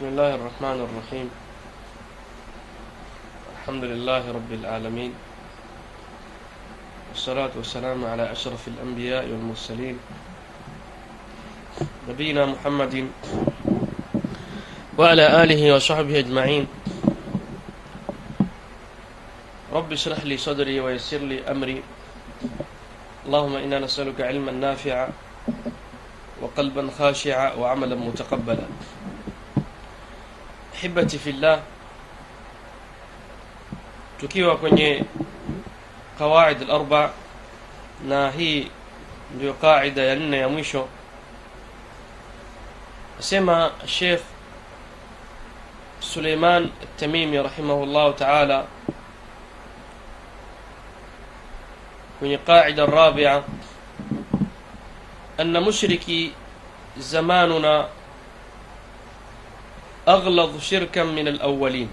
بسم الله الرحمن الرحيم. الحمد لله رب العالمين. والصلاة والسلام على أشرف الأنبياء والمرسلين. نبينا محمد وعلى آله وصحبه أجمعين. رب اشرح لي صدري ويسر لي أمري. اللهم إنا نسألك علما نافعا وقلبا خاشعا وعملا متقبلا. Ahibati fillah tukiwa kwenye qawaid al-arba na hii ndio qaida ya nne ya mwisho asema Sheikh Suleiman At-Tamimi rahimahullah ta'ala kwenye qaida الرابعه أن مشركي زماننا أغلظ شركا من الأولين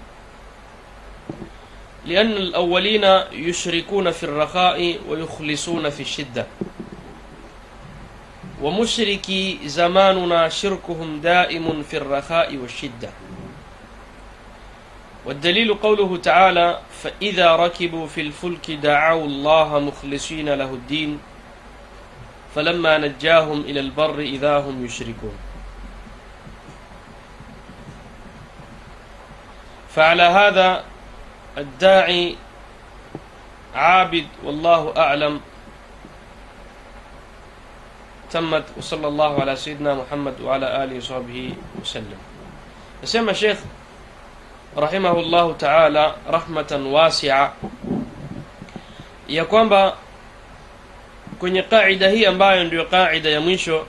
لأن الأولين يشركون في الرخاء ويخلصون في الشدة ومشركي زماننا شركهم دائم في الرخاء والشدة والدليل قوله تعالى فإذا ركبوا في الفلك دعوا الله مخلصين له الدين فلما نجاهم إلى البر إذا هم يشركون فعلى هذا الداعي عابد والله أعلم. تمت وصلى الله على سيدنا محمد وعلى آله وصحبه وسلم. يسمى شيخ رحمه الله تعالى رحمة واسعة. ya kwamba kwenye qaida hii ambayo ndio qaida ya mwisho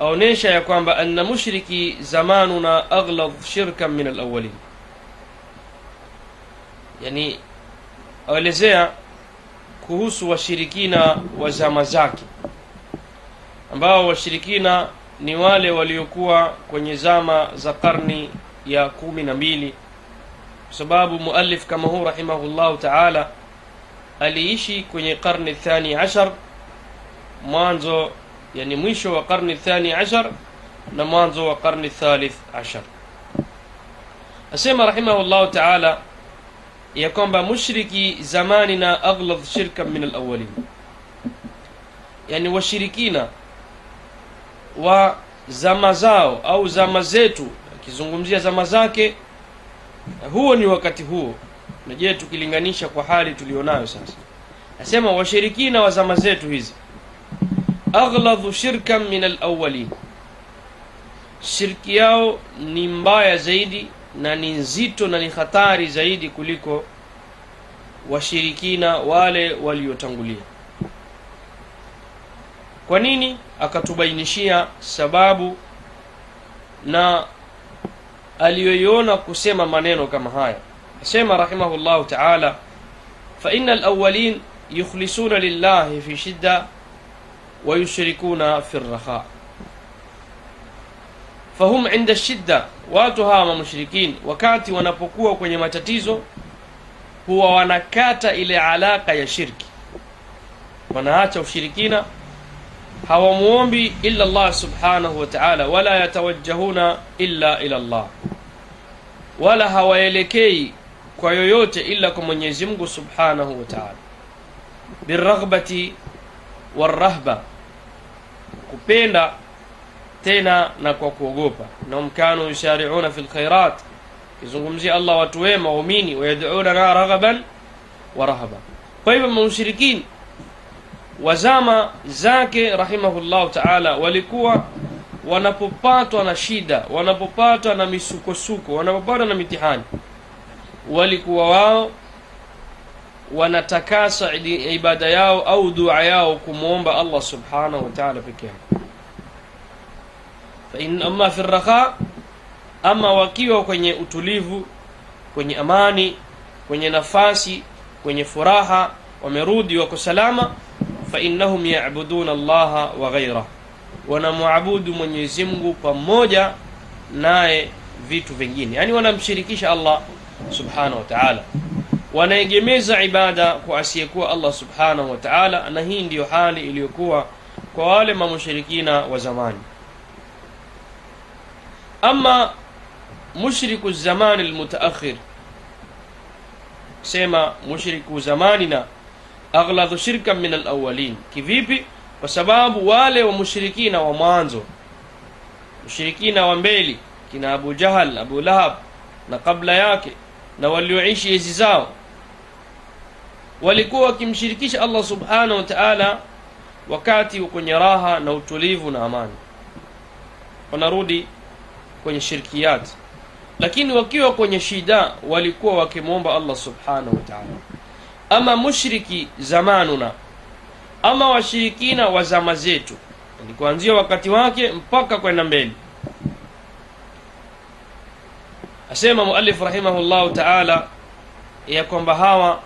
aonesha ya kwamba anna mushriki zamanuna aghlad shirkan min alawalin yani aelezea kuhusu washirikina wa zama zake. Ambao washirikina ni wale waliokuwa kwenye zama za karni ya kumi na mbili. Kwa sababu muallif kama huu rahimahullahu taala aliishi kwenye karni thani ashar mwanzo yani mwisho wa karni thani ashar na mwanzo wa karni thalith ashar. Asema rahimahullahu taala ya kwamba mushriki zamanina aghlad shirkan min alawalin yani washirikina wa zama zao au zama zetu akizungumzia zama zake huo ni wakati huo. Na je tukilinganisha kwa hali tulionayo sasa. Nasema washirikina wa zama zetu hizi aghladu shirkan min alawalin, shirki yao ni mbaya zaidi na ni nzito na ni hatari zaidi kuliko washirikina wale waliotangulia. Kwa nini? Akatubainishia sababu na aliyoiona kusema maneno kama haya. Asema rahimahullahu taala, fa inna alawalin yukhlisuna lillahi fi shidda wayushrikuna fi rraha. Fahum inda shidda, watu hawa mamushrikin wakati wanapokuwa kwenye matatizo huwa wanakata ile alaka ya shirki, wanaacha ushirikina, hawamuombi illa Allah subhanahu wa ta'ala, wala yatawajjahuna illa ila Allah, wala hawaelekei kwa yoyote ila kwa Mwenyezi Mungu subhanahu wa ta'ala, birraghbati warrahba kupenda tena na kwa kuogopa. Na kanu yusari'una fil khairat kizungumzia Allah watu wema waumini wayad'una na raghaban wa rahaba. Kwa hivyo mushrikin wazama zake rahimahullahu ta'ala walikuwa wanapopatwa na shida wanapopatwa na misukosuko wanapopatwa na mitihani walikuwa wao wanatakasa ibada yao au dua yao kumwomba Allah subhanahu wataala peke yake. Fainama fi raha ama wakiwa kwenye utulivu kwenye amani kwenye nafasi kwenye furaha wamerudi wako salama fa innahum ya'buduna Allah wa ghayra wanamwabudu Mwenyezi pamoja naye vitu vingine. Yaani wanamshirikisha Allah subhanahu wa wanaegemeza ibada kwa asiyekuwa Allah subhanahu wa ta'ala na hii ndiyo hali iliyokuwa kwa wale mamushirikina wa zamani. Ama mushriku zamani lmutaakhir sema mushriku zamanina aghladu shirkan min alawalin kivipi? Kwa sababu wale wa wa mwanzo mushirikina wa mbeli kina abu jahal abu lahab na kabla yake na walioishi enzi zao walikuwa wakimshirikisha allah subhanahu wa taala wakati kwenye raha na utulivu na amani. Wanarudi kwenye shirkiyat. Lakini wakiwa kwenye shida walikuwa wakimwomba allah subhanahu wa taala. Ama mushriki zamanuna ama washirikina wa zama zetu. Ni kuanzia wakati wake mpaka kwenda mbele. Asema muallif rahimahullahu taala ya kwamba hawa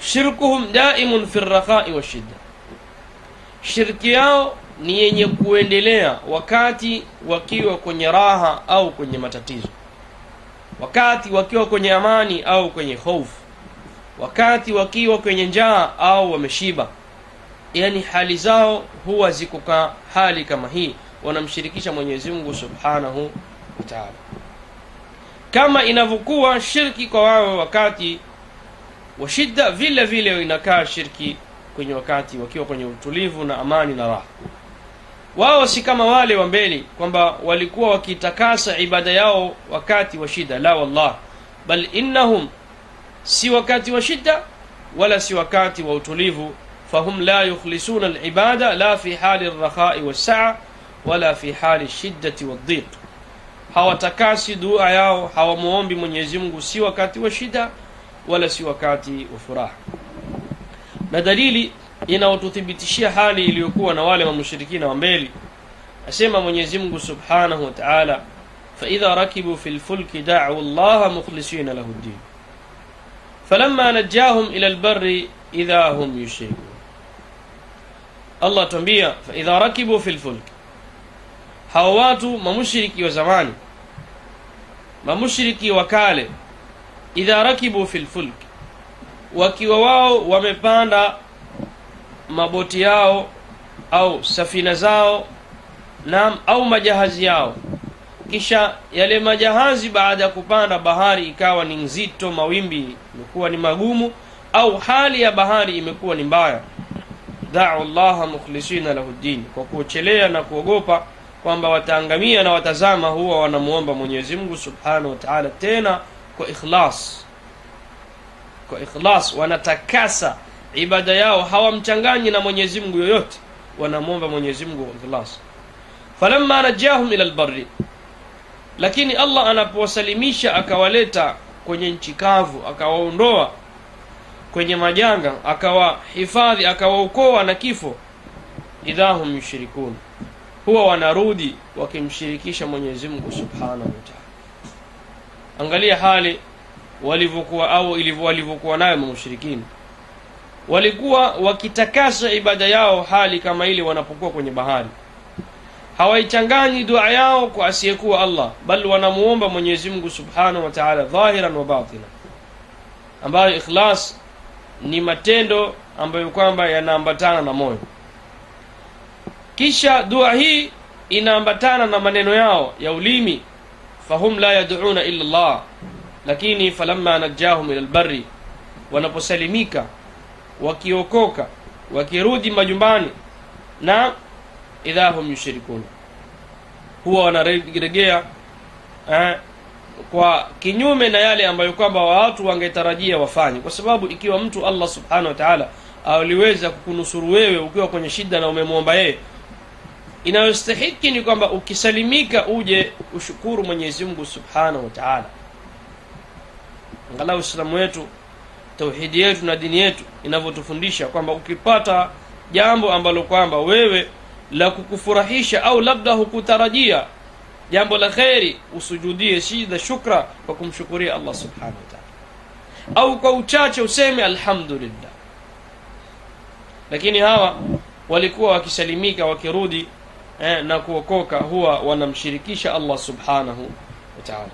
shirkuhum daimun fi rrakhai washidda shirki yao ni yenye kuendelea wakati wakiwa kwenye raha au kwenye matatizo. Wakati wakiwa kwenye amani au kwenye hofu. Wakati wakiwa kwenye njaa au wameshiba. Yani hali zao huwa ziko ka hali kama hii. Wanamshirikisha mwenyezi mungu subhanahu wa taala. Kama inavyokuwa shirki kwa wao wakati wa shidda vile vile inakaa shirki kwenye wakati wakiwa kwenye utulivu na amani na raha. Wao si kama wale wa mbele kwamba walikuwa wakitakasa ibada yao wakati wa shida la wallah. Bal innahum si wakati wa shida wala si wakati wa utulivu. Fahum la yukhlisuna alibada la fi hali alrakhai wassaa wala fi hali shiddati wadhiq hawatakasi dua yao hawamuombi mwenyezi mungu si wakati wa shida wala si wakati wa furaha na dalili inayotuthibitishia hali iliyokuwa na wale wamushirikina wa mbele asema mwenyezi mungu subhanahu wa taala faidha rakibu fi lfulki dacuu llaha mukhlisina lahu ddin falamma najahum ila lbari idha hum yushrikun allah atuambia faidha rakibu fi lfulki hawa watu mamushriki wa zamani mamushriki wa kale idha rakibu fi lfulki wakiwa wao wamepanda maboti yao au safina zao na au majahazi yao. Kisha yale majahazi baada ya kupanda bahari ikawa ni nzito mawimbi imekuwa ni magumu au hali ya bahari imekuwa ni mbaya. Dau llaha mukhlisina lahu ddin. Kwa kuochelea na kuogopa kwamba wataangamia na watazama huwa wanamuomba mwenyezi mungu subhanahu wa taala. Tena kwa ikhlas. Kwa ikhlas wanatakasa ibada yao hawamchanganyi na mwenyezi mungu yoyote. Wanamwomba mwenyezi mungu kwa ikhlas. Falamma najahum ila lbari lakini allah anapowasalimisha akawaleta kwenye nchi kavu akawaondoa kwenye majanga akawahifadhi akawaokoa na kifo. Idha hum yushrikun. Huwa wanarudi wakimshirikisha mwenyezi mungu subhanahu wataala angalia hali walivyokuwa au ilivyo walivyokuwa nayo mamushirikini walikuwa wakitakasa ibada yao hali kama ile wanapokuwa kwenye bahari. Hawaichanganyi dua yao kwa asiyekuwa allah bal wanamuomba mwenyezi mungu subhanahu wa taala dhahiran wa batina ambayo ikhlas ni matendo ambayo kwamba yanaambatana na moyo. Kisha dua hii inaambatana na maneno yao ya ulimi fahum la yad'una illa llah lakini falamma najahum ila lbari wanaposalimika wakiokoka wakirudi majumbani na idha hum yushrikun. Huwa wanaregea eh, kwa kinyume na yale ambayo kwamba watu wangetarajia wafanye. Kwa sababu ikiwa mtu allah subhanahu wa taala aliweza kukunusuru wewe ukiwa kwenye shida na umemwomba yeye inayostahiki ni kwamba ukisalimika uje ushukuru mwenyezi mungu subhanahu wa taala. Angalau uislamu wetu tauhidi yetu na dini yetu inavyotufundisha kwamba ukipata jambo ambalo kwamba wewe la kukufurahisha au labda hukutarajia jambo la kheri usujudie shida shukra kwa kumshukuria allah subhanahu wataala au kwa uchache useme alhamdulillah. Lakini hawa walikuwa wakisalimika wakirudi eh, na kuokoka huwa wanamshirikisha allah subhanahu wa taala.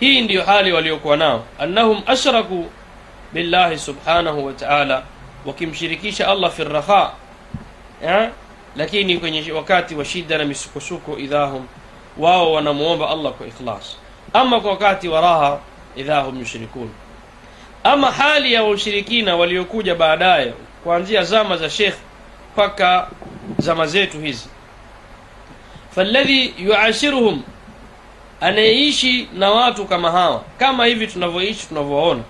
Hii ndiyo hali waliokuwa nao. Annahum ashraku billahi subhanahu wa taala wakimshirikisha allah fi raha eh, lakini kwenye wakati wa shida na misukosuko idhahum wao wanamuomba allah kwa ikhlas. Ama kwa wakati wa raha idhahum yushrikun. Ama hali ya ushirikina waliokuja baadaye kuanzia zama za shekh mpaka zama zetu hizi. Faladhi yuashiruhum anayeishi na watu kama hawa kama hivi tunavyoishi tunavyoona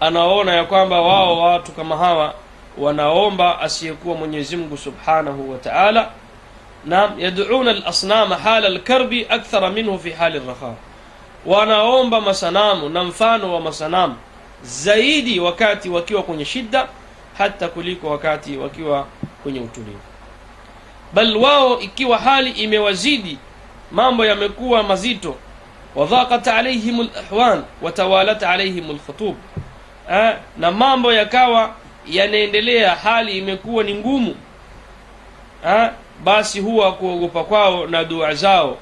anaona ya kwamba wao watu kama hawa wanaomba asiyekuwa mwenyezi mungu subhanahu wa taala na yaduna lasnama hala lkarbi akthara minhu fi hali raha wanaomba masanamu na mfano wa masanamu zaidi wakati wakiwa kwenye shida hata kuliko wakati wakiwa kwenye utulivu bal wao ikiwa hali imewazidi mambo yamekuwa mazito. Wadhaqat alaihim lahwan watawalat alaihim lkhutub eh, na mambo yakawa yanaendelea hali imekuwa ni ngumu. Basi huwa kuogopa kwao na dua zao.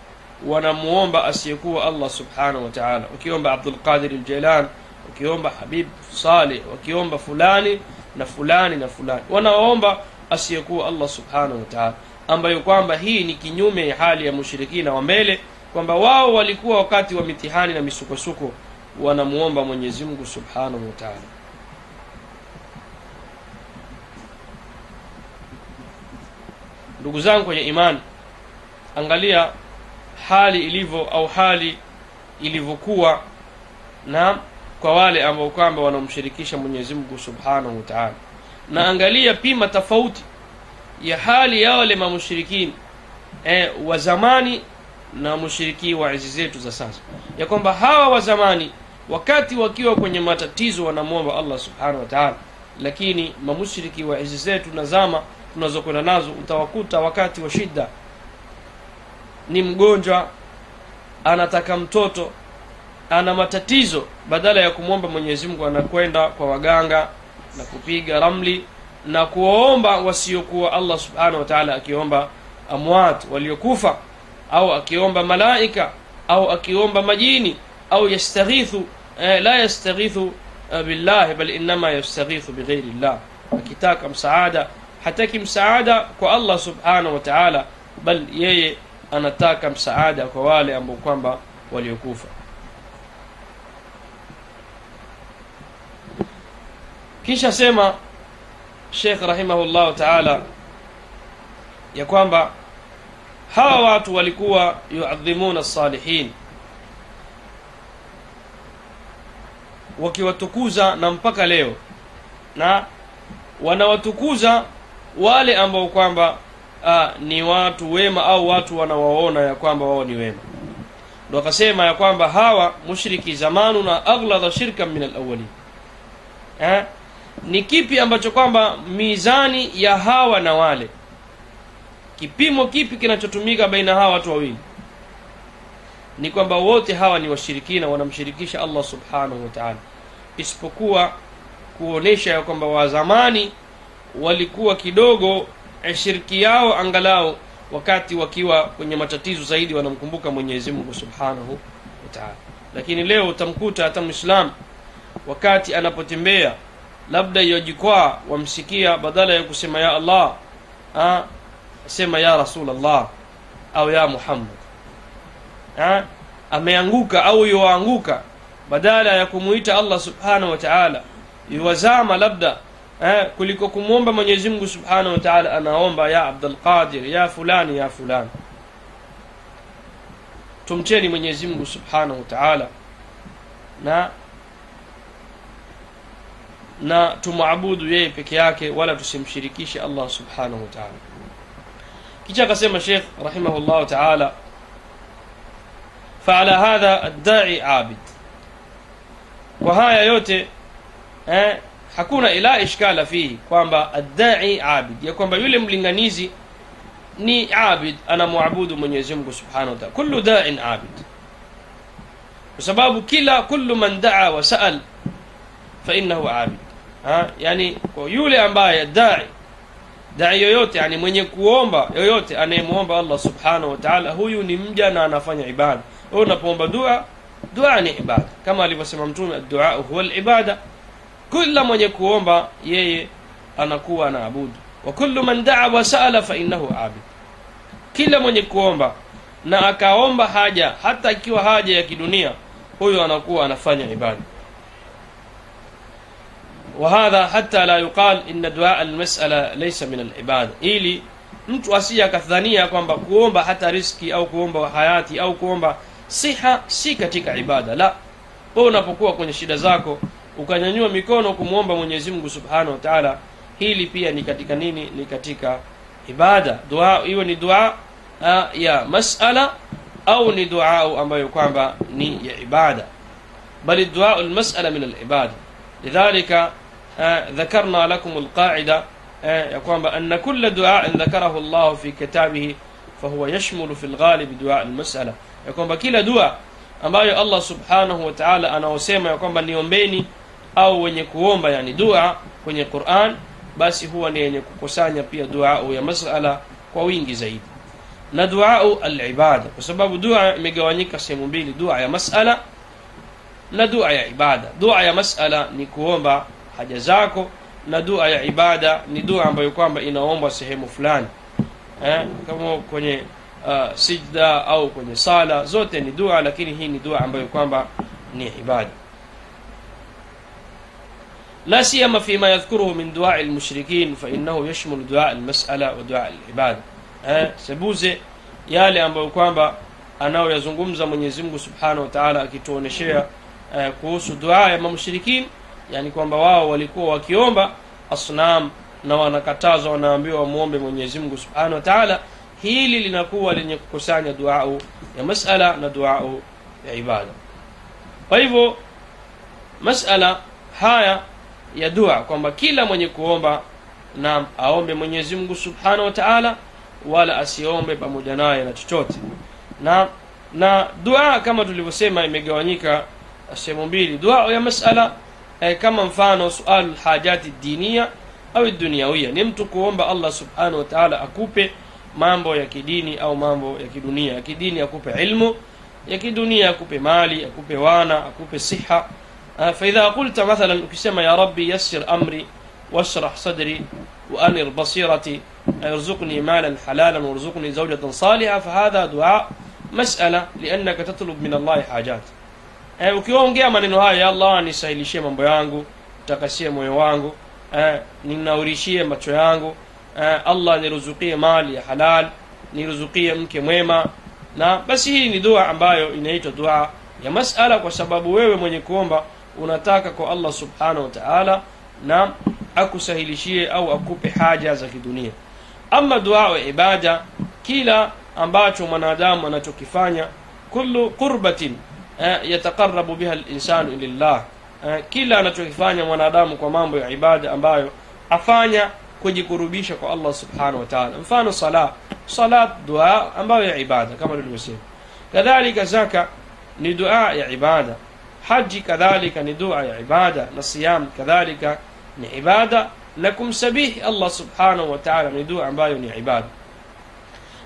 Wanamuomba asiyekuwa allah subhanahu wa taala. Ukiomba ljailan ukiomba habib saleh wakiomba fulani na fulani na fulani. Wanaomba asiyekuwa allah subhanahu wa taala ambayo kwamba hii ni kinyume ya hali ya mushirikina wa mbele kwamba wao walikuwa wakati wa mitihani na misukosuko wanamuomba mwenyezi mungu subhanahu wa taala. Ndugu zangu kwenye imani angalia hali ilivyo au hali ilivyokuwa na kwa wale ambao kwamba wanamshirikisha mwenyezi mungu subhanahu wa taala. Na angalia pima tofauti ya hali ya wale mamushirikini eh, wa zamani na mushiriki wa enzi zetu za sasa. Ya kwamba hawa wa zamani wakati wakiwa kwenye matatizo wanamwomba allah subhanahu wa taala. Lakini mamushiriki wa enzi zetu na zama tunazokwenda nazo utawakuta wakati wa shida. Ni mgonjwa anataka mtoto ana matatizo. Badala ya kumwomba mwenyezi mungu anakwenda kwa waganga na kupiga ramli na kuwaomba wasiokuwa allah subhanahu wa akiomba amwat waliokufa au akiomba malaika au akiomba majini au yastaghithu eh, la yastaghithu eh, billahi bal innama yastaghithu bighairi llah akitaka msaada hataki msaada kwa allah subhanahu wa bal yeye anataka msaada kwa wale ambao kwamba waliokufa. Kisha sema shekh rahimahullahu taala ya kwamba hawa watu walikuwa yuadhimuna salihin wakiwatukuza na mpaka leo na wanawatukuza wale ambao kwamba ni watu wema au watu wanawaona ya kwamba wao ni wema ndo akasema ya kwamba hawa mushriki zamanuna aghlada shirkan min alawalin eh? Ni kipi ambacho kwamba mizani ya hawa na wale? Kipimo kipi kinachotumika baina hawa watu wawili? Ni kwamba wote hawa ni washirikina wanamshirikisha allah subhanahu wa taala. Isipokuwa kuonesha ya kwamba wazamani walikuwa kidogo shiriki yao angalau wakati wakiwa kwenye matatizo zaidi wanamkumbuka mwenyezi mungu subhanahu wa taala. Lakini leo utamkuta hata mwislam wakati anapotembea labda yojikwaa wamsikia badala ya kusema ya allah ha, sema ya rasul allah au ya muhammad. Ha? ameanguka au yuwaanguka badala ya kumuita allah subhanahu wa taala. Yuwazama labda eh, kuliko kumwomba mwenyezi mungu subhanahu wa taala anaomba ya abdulqadir ya fulani ya fulani. Tumcheni mwenyezi mungu subhanahu wa taala. Na na tumwabudu yeye peke yake wala tusimshirikishe allah subhanahu wa taala. Kisha akasema shekh rahimahullah taala hadha addai abid. Kwa haya yote eh, hakuna ila ishkala fihi kwamba addai abid ya kwamba yule mlinganizi ni abid anamwabudu mwenyezi mungu subhanahu wa taala. Kullu dain abid. Kwa sababu kila kullu man daa wa saal fainahu abid ha? yani kwa yule ambaye dai dai yoyote yani mwenye kuomba yoyote anayemwomba allah subhanahu wa huyu ni mja na anafanya ibada. Wewe unapoomba dua dua ni ibada. Kama alivyosema mtume addua huwa libada kila mwenye kuomba yeye anakuwa anaabudu wa kullu man daa wa saala abid. Kila mwenye kuomba na akaomba haja hata ikiwa haja ya kidunia huyo anakuwa anafanya ibada wahadha hata la yuqal inna duaa almasala laysa min alibada, ili mtu asiye akadhania kwamba kuomba hata riski au kuomba hayati au kuomba siha si katika ibada. La, wewe unapokuwa kwenye shida zako ukanyanyua mikono kumwomba Mwenyezi Mungu subhanahu wa taala, hili pia ni katika nini? Ni katika ibada. Dua iwe ni dua uh, ya masala au ni dua ambayo kwamba ni ya ibada, bali duaa almasala min alibada lidhalika آه، ذكرنا لكم القاعدة آه، يقول أن كل دعاء ذكره الله في كتابه فهو يشمل في الغالب دعاء المسألة. يقول كل دعاء أما الله سبحانه وتعالى أنا أسمى يقول بأن يومبيني أو وني كومبا يعني دعاء وني القرآن بس هو نيني كوكوسانيا بيا دعاء ويا مسألة كوينج زيد. ندعاء العبادة. وسبب دعاء ميغوانيكا سيمبيلي دعاء يا مسألة ندعاء يا عبادة. دعاء يا مسألة نيكومبا haja zako, na dua ya ibada ni dua ambayo kwamba inaombwa sehemu fulani. Eh, kama kwenye uh, sijda au kwenye sala, zote ni dua, lakini hii ni dua ambayo kwamba ni ibada. La siyama fima yadhkuruhu min duai lmushrikin fainahu yashmulu duaa lmasala wa duaa libada eh, sebuze yale ambayo kwamba anayoyazungumza Mwenyezi subhanahu wa taala akituoneshea eh, kuhusu duaa ya mamushrikin yani kwamba wao walikuwa wakiomba asnam na wanakatazwa wanaambiwa wamwombe Mwenyezi Mungu Subhanahu wa Ta'ala. Hili linakuwa lenye kukusanya duau ya masala na duau ya ibada. Kwa hivyo masala haya ya dua kwamba kila mwenye kuomba nam aombe Mwenyezi Mungu Subhanahu wa Ta'ala wala asiombe pamoja naye na chochote. Na na dua kama tulivyosema imegawanyika sehemu mbili. Dua ya masala kama mfano sual hajati dinia au duniawia ni mtu kuomba Allah Subhanahu wa Ta'ala akupe ya kidini au mambo ya kidunia ya kidini akupe ilmu ya kidunia akupe mali akupe wana akupe siha فإذا قلت مثلا كسما يا ربي يسر أمري واشرح صدري وأنر بصيرتي ارزقني مالا حلالا وارزقني زوجة صالحة فهذا دعاء مسألة لأنك تطلب من الله حاجات eh, ukiongea maneno haya ya Allah nisahilishie mambo yangu takasie moyo wangu eh, ninaurishie macho yangu eh, Allah niruzukie mali ya halal niruzukie mke mwema. Na basi hii ni dua ambayo inaitwa dua ya masala kwa sababu wewe mwenye kuomba unataka kwa Allah subhanahu wa na akusahilishie au akupe haja za kidunia. Ama dua ya ibada kila ambacho mwanadamu anachokifanya kullu qurbatin eh, yataqarrabu biha al-insanu lillah eh, kila anachokifanya mwanadamu kwa mambo ya ibada ambayo afanya kujikurubisha kwa Allah subhanahu wa mfano sala. Salat dua ambayo ya ibada kama tulivyosema. Kadhalika zaka ni dua ya ibada. Haji kadhalika ni dua ya ibada na siyam kadhalika ni ibada. Na kumsabihi Allah subhanahu wa ni dua ambayo ni ibada.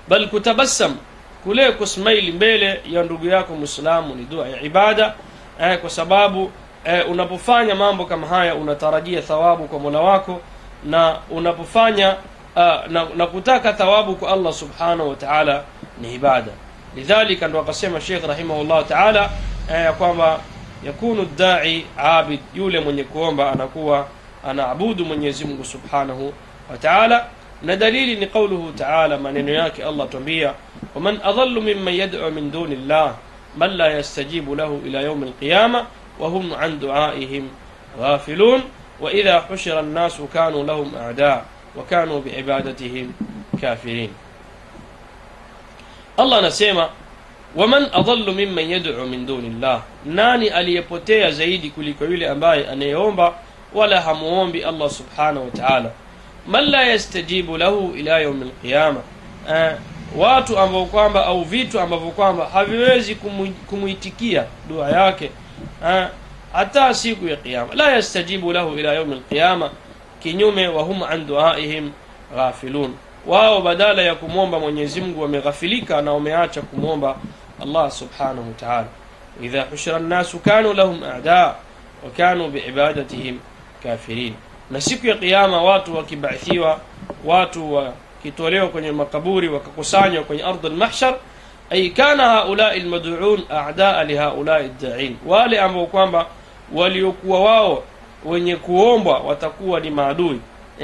Bal kutabassam kule kusmaili mbele ya ndugu yako muislamu ni dua ya ibada eh, kwa sababu eh, unapofanya mambo kama haya unatarajia thawabu kwa Mola wako na unapofanya uh, na, na kutaka thawabu kwa Allah subhanahu wa ta'ala ni ibada. Lidhalika ndo akasema Sheikh rahimahullah ta'ala ya kwamba yakunu dai abid yule mwenye kuomba anakuwa anaabudu Mwenyezi Mungu Subhanahu wa na dalili ni kauluhu ta'ala maneno yake Allah tuambia waman adallu mimman yad'u min duni Allah man la yastajibu lahu ila yawm al-qiyamah wa hum an du'aihim ghafilun wa idha hushira an-nasu kanu lahum a'da wa kanu bi'ibadatihim kafirin Allah anasema waman adallu mimman yad'u min duni llah nani aliyepotea zaidi kuliko yule ambaye anayeomba wala hamuombi Allah subhanahu wa ta'ala man la yastajibu lahu ila yaumi alqiyama. Eh, watu ambao kwamba au vitu ambavyo kwamba haviwezi kumwitikia dua yake eh, siku ya kiyama la yastajibu lahu ila yaumi alqiyama kinyume wahum an duaihim ghafilun. Wao badala ya kumwomba Mwenyezi wameghafilika na wameacha kumwomba Allah subhanahu wataala idha hushira an-nasu kanu lahum a'da wa kanu bi'ibadatihim kafirin na siku ya kiyama watu wakibaithiwa watu wakitolewa kwenye makaburi wakakusanywa kwenye ardhi al-mahshar ay kana haulai almad'un a'daa li haulai wale ambao kwamba waliokuwa wao wenye kuombwa watakuwa ni maadui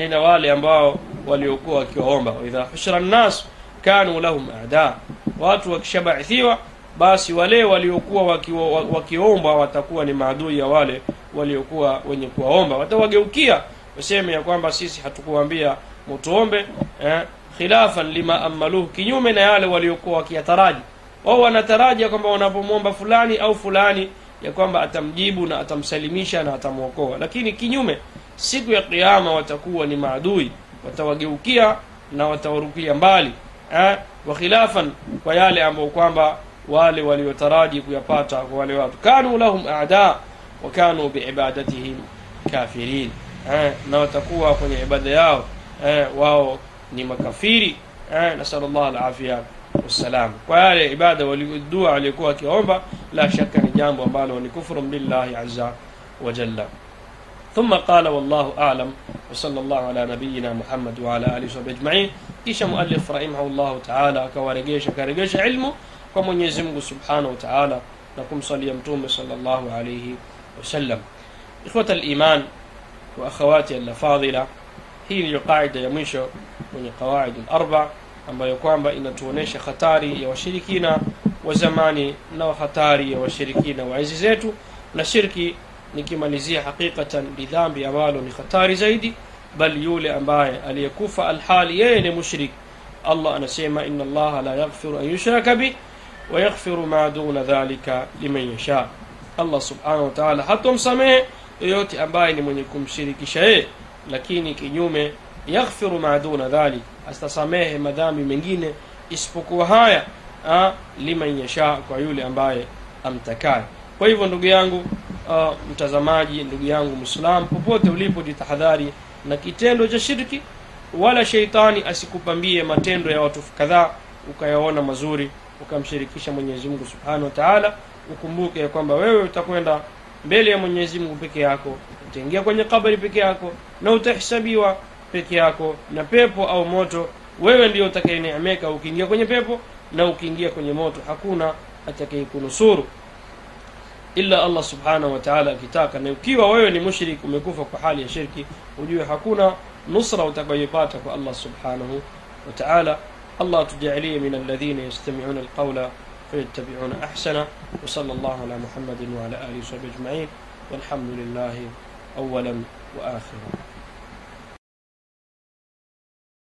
na wale ambao waliokuwa wakiwaomba. Idha hushira an-nas kanu lahum a'daa. Watu wakishabaithiwa basi wale waliokuwa wakiwa- wakiomba watakuwa ni maadui ya wale waliokuwa wenye kuwaomba. Watawageukia waseme ya kwamba sisi hatukuambia mutuombe eh, khilafan lima amaluhu kinyume na yale waliokuwa wakiyataraji. Wao wanataraji ya kwamba wanapomwomba fulani au fulani ya kwamba atamjibu na atamsalimisha na atamwokoa. Lakini kinyume siku ya kiyama watakuwa ni maadui watawageukia na watawarukia mbali eh, wa khilafan kwa yale ambayo kwamba wale waliotaraji kuyapata kwa wale watu. Kanu lahum a'da wa kanu biibadatihim kafirin eh, na watakuwa kwenye ibada yao eh, wao ni makafiri eh, nasallallahu alafia wassalam. Kwa yale ibada walidua waliokuwa wakiomba, la shaka ni jambo ambalo ni kufru billahi azza wa jalla. Thumma qala wallahu a'lam wa sallallahu ala nabiyyina Muhammad wa ala alihi wa ajma'in. Kisha muallif rahimahullahu ta'ala akawaregesha karegesha ilmu kwa Mwenyezi Mungu subhanahu wa ta'ala na kumsalia Mtume sallallahu alayhi wasallam. Ikhwata al-iman akhawati alafadhila hii ndiyo qaida ya mwisho kwenye qawaid larba ambayo kwamba inatuonesha hatari ya washirikina wa zamani na hatari ya washirikina nikimalizia haqiqatan ni ambalo ni hatari zaidi. Bal yule ambaye aliyekufa alhali yeye ni mushrik. Allah anasema inna allaha la yaghfiru an yushraka bih wa ma duna dhalika liman yasha. Allah subhanahu wa ta'ala hatomsamehe yoyote ambaye ni mwenye kumshirikisha yeye lakini kinyume yaghfiru ma duna astasamehe madhambi mengine isipokuwa haya liman yasha kwa yule ambaye amtakaye. Kwa hivyo ndugu yangu a, mtazamaji ndugu yangu mwislamu popote ulipo jitahadhari na kitendo cha shirki wala sheitani asikupambie matendo ya watu kadhaa ukayaona mazuri ukamshirikisha mwenyezi mungu subhanahu wa taala ukumbuke kwamba wewe utakwenda mbele ya mwenyezi mungu peke yako utaingia kwenye kabari peke yako na utahesabiwa peke yako na pepo au moto. Wewe ndio utakayeneemeka ukiingia kwenye pepo na ukiingia kwenye moto. Hakuna atakayekunusuru illa allah subhanahu wa taala akitaka. Na ukiwa wewe ni mushrik umekufa kwa hali ya shirki ujue hakuna nusra utakayoipata kwa allah subhanahu wa taala. Allah tujalie min alladhina yastami'una alqawla fayattabi'una ahsana wa sallallahu ala muhammadin wa ala alihi wa sahbihi ajma'in walhamdulillahi awalan wa akhiran